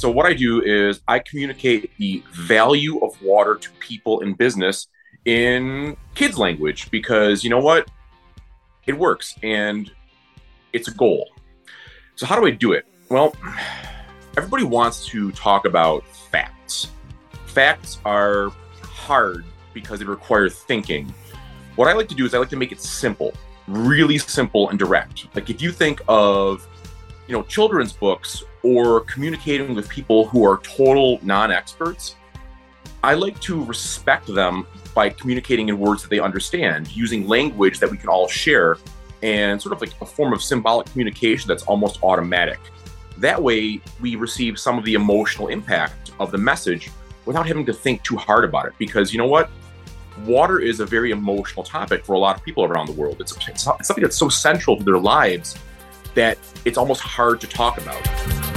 So, what I do is I communicate the value of water to people in business in kids' language because you know what? It works and it's a goal. So, how do I do it? Well, everybody wants to talk about facts. Facts are hard because they require thinking. What I like to do is I like to make it simple, really simple and direct. Like if you think of, you know, children's books or communicating with people who are total non-experts, I like to respect them by communicating in words that they understand, using language that we can all share, and sort of like a form of symbolic communication that's almost automatic. That way, we receive some of the emotional impact of the message without having to think too hard about it. Because you know what? Water is a very emotional topic for a lot of people around the world. It's, it's something that's so central to their lives that it's almost hard to talk about.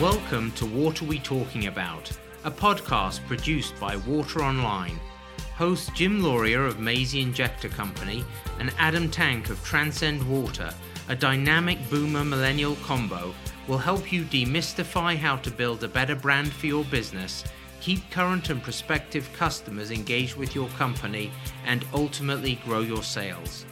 Welcome to Water We Talking About, a podcast produced by Water Online. Host Jim Lauria of Mazzei Injector Company and Adam Tank of Transcend Water, a dynamic boomer millennial combo, will help you demystify how to build a better brand for your business, keep current and prospective customers engaged with your company, and ultimately grow your sales.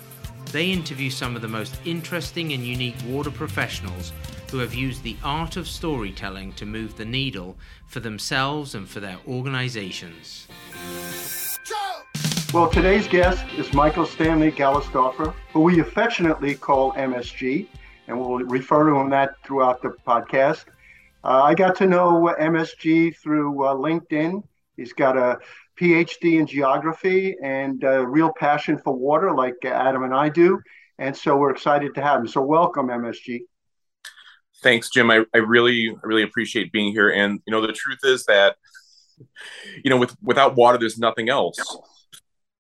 They interview some of the most interesting and unique water professionals who have used the art of storytelling to move the needle for themselves and for their organizations. Well, today's guest is Michael Stanley Gallisdorfer, who we affectionately call MSG, and we'll refer to him that throughout the podcast. Uh, I got to know MSG through uh, LinkedIn. He's got a PhD in geography and a real passion for water, like Adam and I do. And so we're excited to have him. So welcome, MSG thanks, Jim. I, I really, I really appreciate being here. And you know, the truth is that, you know, with without water, there's nothing else.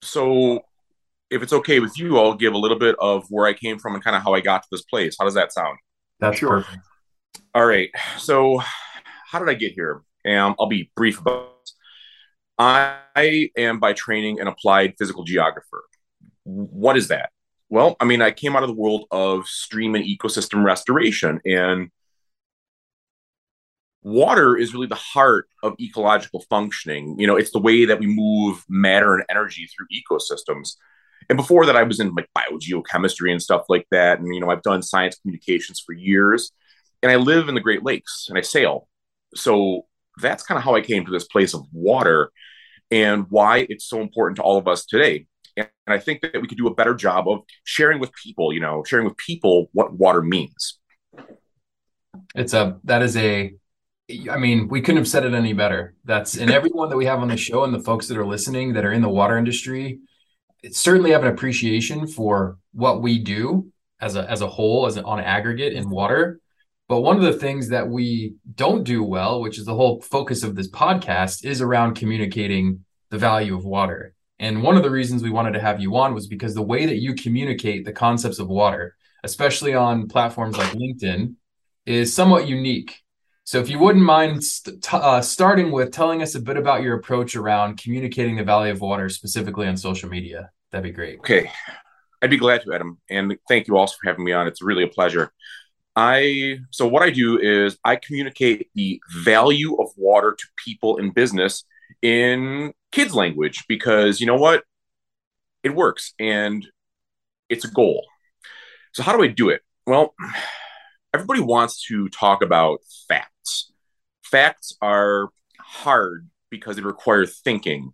So, if it's okay with you, I'll give a little bit of where I came from and kind of how I got to this place. How does that sound? That's sure. perfect. All right. So, how did I get here? And I'll be brief about. This. I am by training an applied physical geographer. What is that? Well, I mean, I came out of the world of stream and ecosystem restoration, and water is really the heart of ecological functioning. You know, it's the way that we move matter and energy through ecosystems. And before that, I was in like biogeochemistry and stuff like that. And, you know, I've done science communications for years. And I live in the Great Lakes and I sail. So that's kind of how I came to this place of water and why it's so important to all of us today and I think that we could do a better job of sharing with people, you know, sharing with people what water means. It's a, that is a, I mean, we couldn't have said it any better. That's, and everyone that we have on the show and the folks that are listening that are in the water industry, it certainly have an appreciation for what we do as a, as a whole, as an, on aggregate in water. But one of the things that we don't do well, which is the whole focus of this podcast, is around communicating the value of water. And one of the reasons we wanted to have you on was because the way that you communicate the concepts of water, especially on platforms like LinkedIn, is somewhat unique. So, if you wouldn't mind st- uh, starting with telling us a bit about your approach around communicating the value of water, specifically on social media, that'd be great. Okay. I'd be glad to, Adam. And thank you also for having me on. It's really a pleasure. I so what I do is I communicate the value of water to people in business in kids language because you know what? It works and it's a goal. So how do i do it? Well everybody wants to talk about facts. Facts are hard because they require thinking.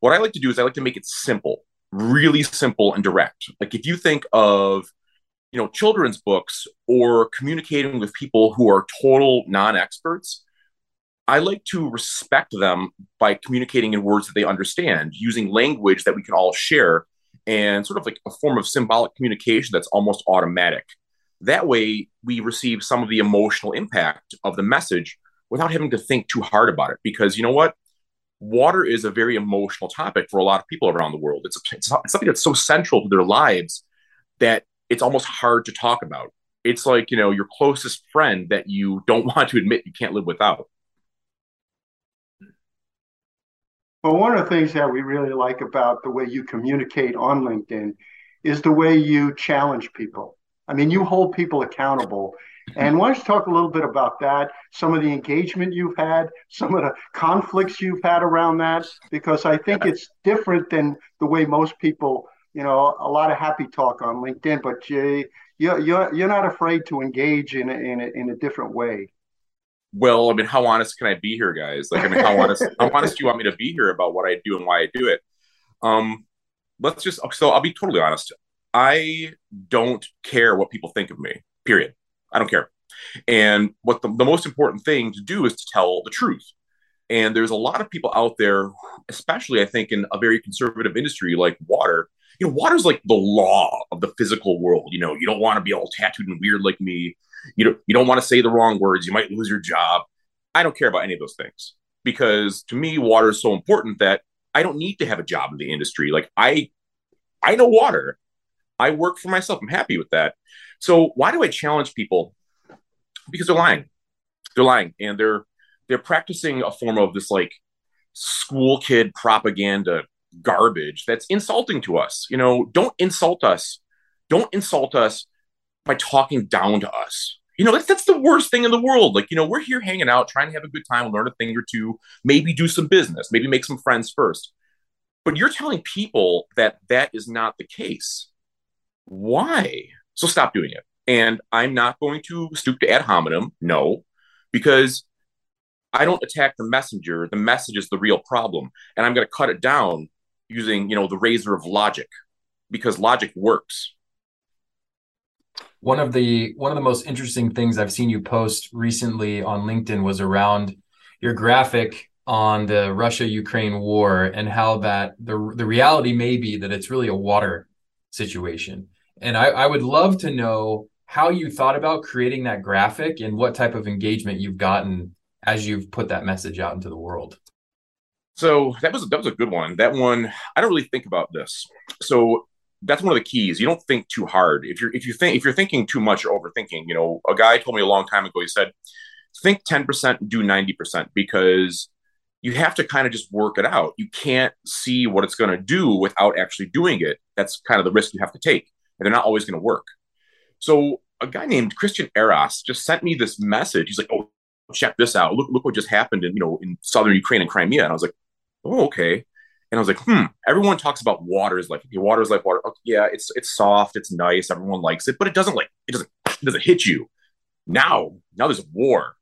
What i like to do is i like to make it simple really simple and direct. Like if you think of you know children's books or communicating with people who are total non-experts I like to respect them by communicating in words that they understand, using language that we can all share, and sort of like a form of symbolic communication that's almost automatic. That way, we receive some of the emotional impact of the message without having to think too hard about it. Because you know what? Water is a very emotional topic for a lot of people around the world. It's, it's something that's so central to their lives that it's almost hard to talk about. It's like, you know, your closest friend that you don't want to admit you can't live without. Well, one of the things that we really like about the way you communicate on LinkedIn is the way you challenge people. I mean, you hold people accountable. And why don't you talk a little bit about that, some of the engagement you've had, some of the conflicts you've had around that, because I think it's different than the way most people, you know, a lot of happy talk on LinkedIn, but you, you're, you're, not afraid to engage in a, in, a, in a different way. Well, I mean, how honest can I be here, guys? Like, I mean, how honest, how honest do you want me to be here about what I do and why I do it? Um, let's just, so I'll be totally honest. I don't care what people think of me, period. I don't care. And what the, the most important thing to do is to tell the truth. And there's a lot of people out there, especially I think in a very conservative industry like water. You know, water's like the law of the physical world. You know, you don't want to be all tattooed and weird like me. You don't you don't want to say the wrong words. You might lose your job. I don't care about any of those things because to me, water is so important that I don't need to have a job in the industry. Like I I know water. I work for myself. I'm happy with that. So why do I challenge people? Because they're lying. They're lying, and they're they're practicing a form of this like school kid propaganda garbage that's insulting to us. You know, don't insult us. Don't insult us by talking down to us. You know, that's that's the worst thing in the world. Like, you know, we're here hanging out, trying to have a good time, learn a thing or two, maybe do some business, maybe make some friends first. But you're telling people that that is not the case. Why? So stop doing it. And I'm not going to stoop to ad hominem, no, because I don't attack the messenger. The message is the real problem. And I'm going to cut it down using, you know, the razor of logic because logic works. One of the one of the most interesting things I've seen you post recently on LinkedIn was around your graphic on the Russia Ukraine war and how that the the reality may be that it's really a water situation. And I, I would love to know how you thought about creating that graphic and what type of engagement you've gotten as you've put that message out into the world. So that was that was a good one. That one I don't really think about this. So that's one of the keys. You don't think too hard. If you're if you think if you're thinking too much or overthinking, you know, a guy told me a long time ago. He said, "Think ten percent, do ninety percent," because you have to kind of just work it out. You can't see what it's going to do without actually doing it. That's kind of the risk you have to take, and they're not always going to work. So a guy named Christian Eras just sent me this message. He's like, "Oh, check this out. Look, look what just happened in you know in southern Ukraine and Crimea." And I was like, "Oh, okay." And I was like, "Hmm." Everyone talks about water is like water is like water. Okay, yeah, it's it's soft, it's nice, everyone likes it, but it doesn't like it doesn't it doesn't hit you. Now, now there's war,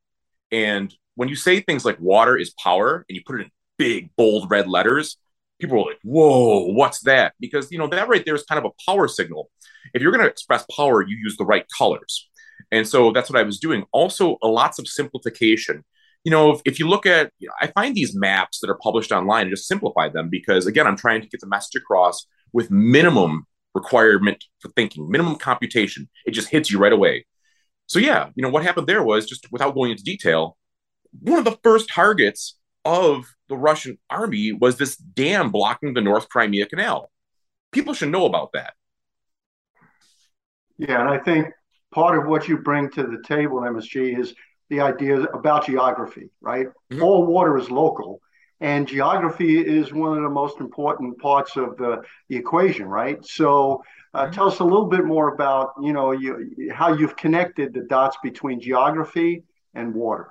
and when you say things like water is power and you put it in big, bold red letters, people are like, whoa, what's that? Because, you know, that right there is kind of a power signal. If you're going to express power, you use the right colors. And so that's what I was doing. Also, lots of simplification. You know, if, if you look at, you know, I find these maps that are published online and just simplify them because, again, I'm trying to get the message across with minimum requirement for thinking, minimum computation. It just hits you right away. So, yeah, you know, what happened there was just without going into detail, one of the first targets of the Russian army was this dam blocking the North Crimea Canal. People should know about that. Yeah, and I think part of what you bring to the table, MSG, is the idea about geography, right? Mm-hmm. All water is local, and geography is one of the most important parts of the, the equation, right? So, uh, mm-hmm. tell us a little bit more about you know you, how you've connected the dots between geography and water.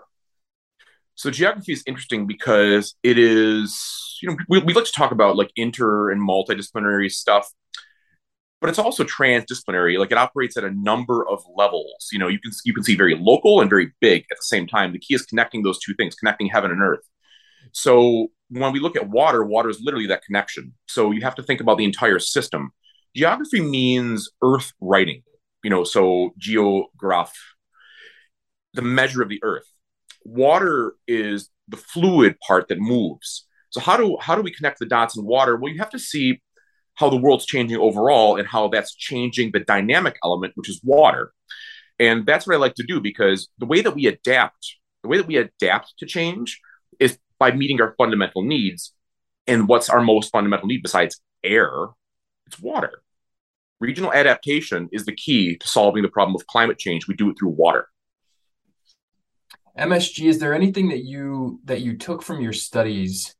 So geography is interesting because it is, you know, we, we like to talk about like inter and multidisciplinary stuff, but it's also transdisciplinary. Like it operates at a number of levels. You know, you can you can see very local and very big at the same time. The key is connecting those two things, connecting heaven and earth. So when we look at water, water is literally that connection. So you have to think about the entire system. Geography means earth writing, you know, so geograph, the measure of the earth water is the fluid part that moves. So how do how do we connect the dots in water? Well, you have to see how the world's changing overall and how that's changing the dynamic element, which is water. And that's what I like to do because the way that we adapt, the way that we adapt to change is by meeting our fundamental needs. And what's our most fundamental need besides air? It's water. Regional adaptation is the key to solving the problem of climate change. We do it through water. MSG, is there anything that you that you took from your studies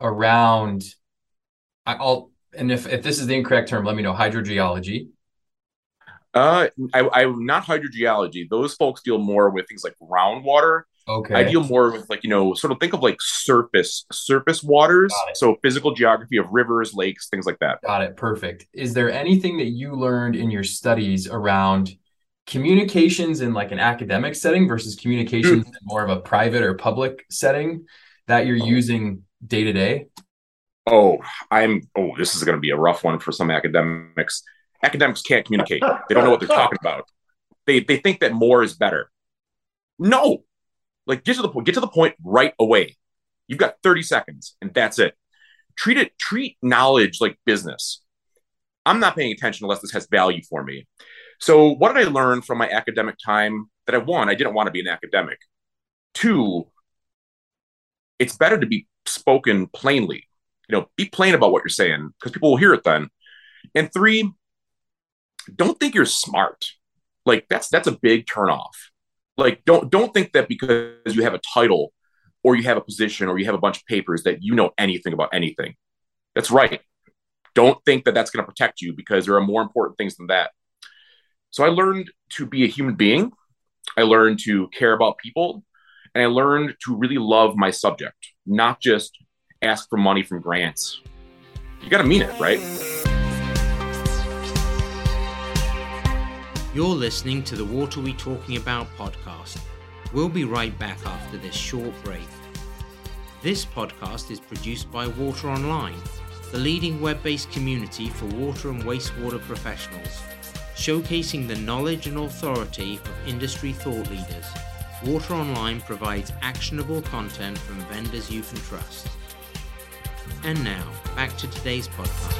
around? I'll and if if this is the incorrect term, let me know. Hydrogeology. Uh, I, I'm not hydrogeology. Those folks deal more with things like groundwater. Okay. I deal more with like you know, sort of think of like surface surface waters. So physical geography of rivers, lakes, things like that. Got it. Perfect. Is there anything that you learned in your studies around communications in like an academic setting versus communications in more of a private or public setting that you're using day to day? Oh, I'm. Oh, this is going to be a rough one for some academics. Academics can't communicate. They don't know what they're talking about. They they think that more is better. No, like get to the point. Get to the point right away. You've got 30 seconds, and that's it. Treat it. Treat knowledge like business. I'm not paying attention unless this has value for me. So, what did I learn from my academic time? That I one, I didn't want to be an academic. Two, it's better to be spoken plainly. You know, be plain about what you're saying because people will hear it then. And three, don't think you're smart. Like that's that's a big turnoff. Like don't don't think that because you have a title or you have a position or you have a bunch of papers that you know anything about anything. That's right. Don't think that that's going to protect you because there are more important things than that. So I learned to be a human being. I learned to care about people and I learned to really love my subject, not just ask for money from grants. You got to mean it, right? You're listening to the Water We Talking About podcast. We'll be right back after this short break. This podcast is produced by Water Online, the leading web based community for water and wastewater professionals, showcasing the knowledge and authority of industry thought leaders. Water Online provides actionable content from vendors you can trust. And now, back to today's podcast.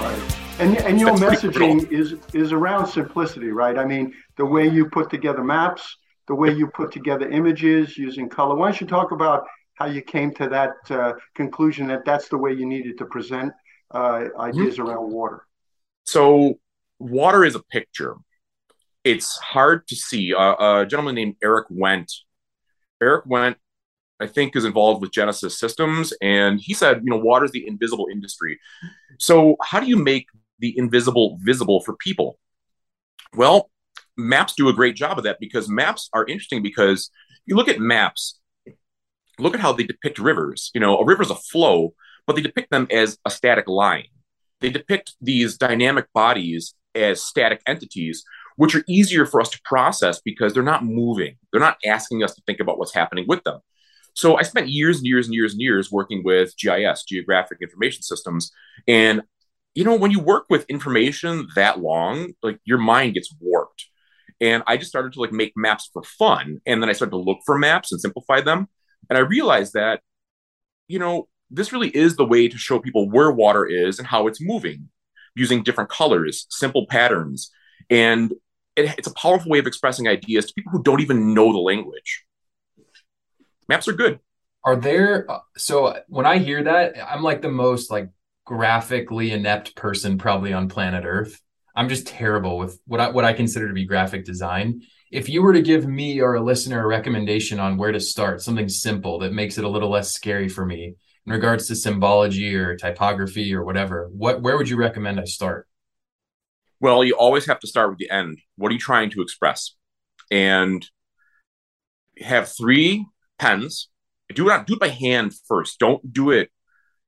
Right. And, and your messaging is is around simplicity, right? I mean, the way you put together maps, the way you put together images using color. Why don't you talk about how you came to that uh, conclusion that that's the way you needed to present uh, ideas mm-hmm. around water? So, water is a picture. It's hard to see. Uh, a gentleman named Eric Wendt. Eric Wendt I think is involved with Genesis Systems, and he said, you know, water is the invisible industry. So, how do you make the invisible visible for people? Well, maps do a great job of that because maps are interesting because you look at maps, look at how they depict rivers. You know, a river is a flow, but they depict them as a static line. They depict these dynamic bodies as static entities, which are easier for us to process because they're not moving. They're not asking us to think about what's happening with them. So I spent years and years and years and years working with GIS, Geographic Information Systems. And, you know, when you work with information that long, like your mind gets warped. And I just started to like make maps for fun. And then I started to look for maps and simplify them. And I realized that, you know, this really is the way to show people where water is and how it's moving using different colors, simple patterns. And it, it's a powerful way of expressing ideas to people who don't even know the language maps are good. Are there uh, so when I hear that, I'm like the most like graphically inept person probably on planet Earth. I'm just terrible with what I what I consider to be graphic design. If you were to give me or a listener a recommendation on where to start, something simple that makes it a little less scary for me in regards to symbology or typography or whatever, what where would you recommend I start? Well, you always have to start with the end. What are you trying to express? And have three pens. Do it do it by hand first. Don't do it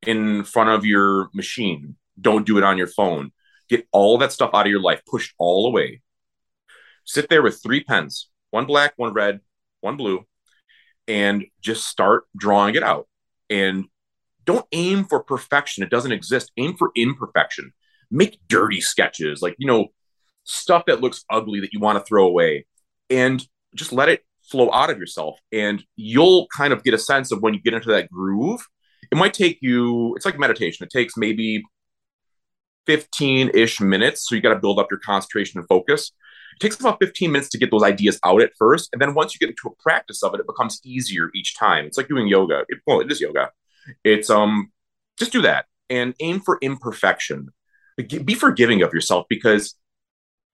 in front of your machine. Don't do it on your phone. Get all that stuff out of your life, pushed all away. Sit there with three pens, one black, one red, one blue, and just start drawing it out. And don't aim for perfection. It doesn't exist. Aim for imperfection. Make dirty sketches, like, you know, stuff that looks ugly that you want to throw away. And just let it flow out of yourself and you'll kind of get a sense of when you get into that groove. It might take you it's like meditation. It takes maybe 15-ish minutes so you got to build up your concentration and focus. It takes about 15 minutes to get those ideas out at first and then once you get into a practice of it it becomes easier each time. It's like doing yoga. It, well it is yoga. It's um just do that and aim for imperfection. Be forgiving of yourself because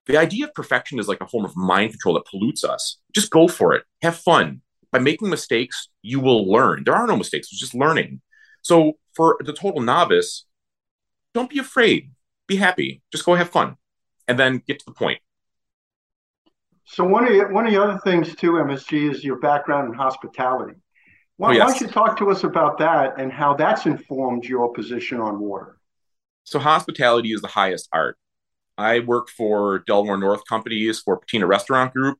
the idea of perfection is like a form of mind control that pollutes us. Just go for it. Have fun. By making mistakes, you will learn. There are no mistakes, it's just learning. So for the total novice, don't be afraid. be happy. Just go have fun, and then get to the point. So one of the, one of the other things too, MSG, is your background in hospitality. Why, oh, yes. why don't you talk to us about that and how that's informed your position on water? So hospitality is the highest art. I work for Delaware North Companies for Patina Restaurant Group.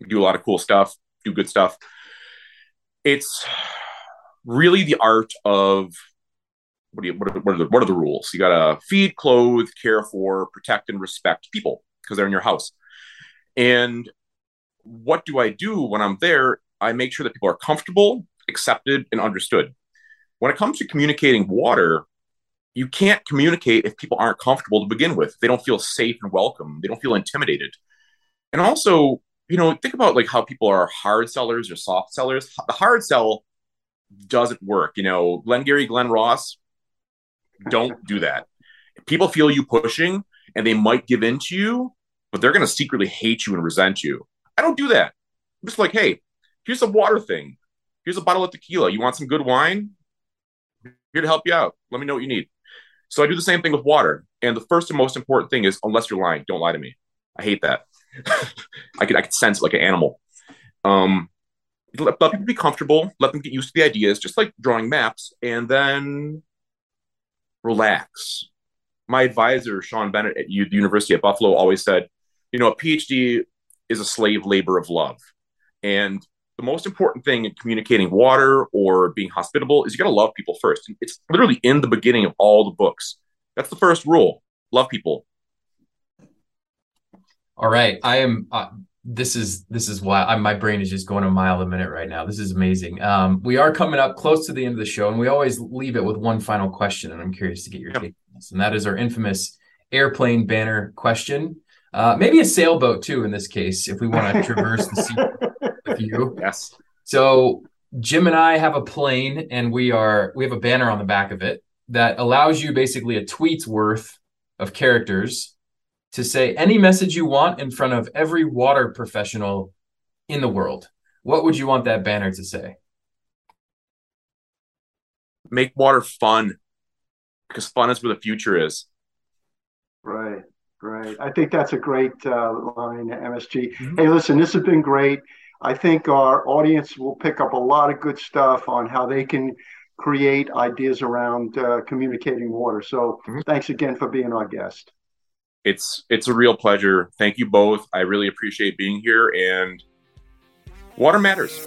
We do a lot of cool stuff, do good stuff. It's really the art of what, do you, what, are, what, are the, what are the rules? You got to feed, clothe, care for, protect, and respect people because they're in your house. And what do I do when I'm there? I make sure that people are comfortable, accepted, and understood. When it comes to communicating water, you can't communicate if people aren't comfortable to begin with. They don't feel safe and welcome. They don't feel intimidated. And also, you know, think about like how people are hard sellers or soft sellers. The hard sell doesn't work. You know, Glengarry, Glen Ross, don't do that. People feel you pushing and they might give in to you, but they're going to secretly hate you and resent you. I don't do that. I'm just like, hey, here's a water thing. Here's a bottle of tequila. You want some good wine? Here to help you out. Let me know what you need. So I do the same thing with water. And the first and most important thing is, unless you're lying, don't lie to me. I hate that. I could I could sense like an animal. Um, let, let people be comfortable. Let them get used to the ideas, just like drawing maps, and then relax. My advisor, Sean Bennett at the University at Buffalo, always said, you know, a PhD is a slave labor of love. And the most important thing in communicating water or being hospitable is you got to love people first. It's literally in the beginning of all the books. That's the first rule. Love people. All right. I am uh, this is this is why I, my brain is just going a mile a minute right now. This is amazing. Um, we are coming up close to the end of the show, and we always leave it with one final question, and I'm curious to get your yep. take on this. And that is our infamous airplane banner question. Uh, maybe a sailboat too, in this case, if we want to traverse the sea with you. Yes. So Jim and I have a plane, and we are we have a banner on the back of it that allows you basically a tweet's worth of characters to say any message you want in front of every water professional in the world. What would you want that banner to say? Make water fun because fun is where the future is. Right, right. I think that's a great uh, line, MSG. Mm-hmm. Hey, listen, this has been great. I think our audience will pick up a lot of good stuff on how they can create ideas around uh, communicating water. So, mm-hmm. thanks again for being our guest it's it's a real pleasure. Thank you both. I really appreciate being here and water matters.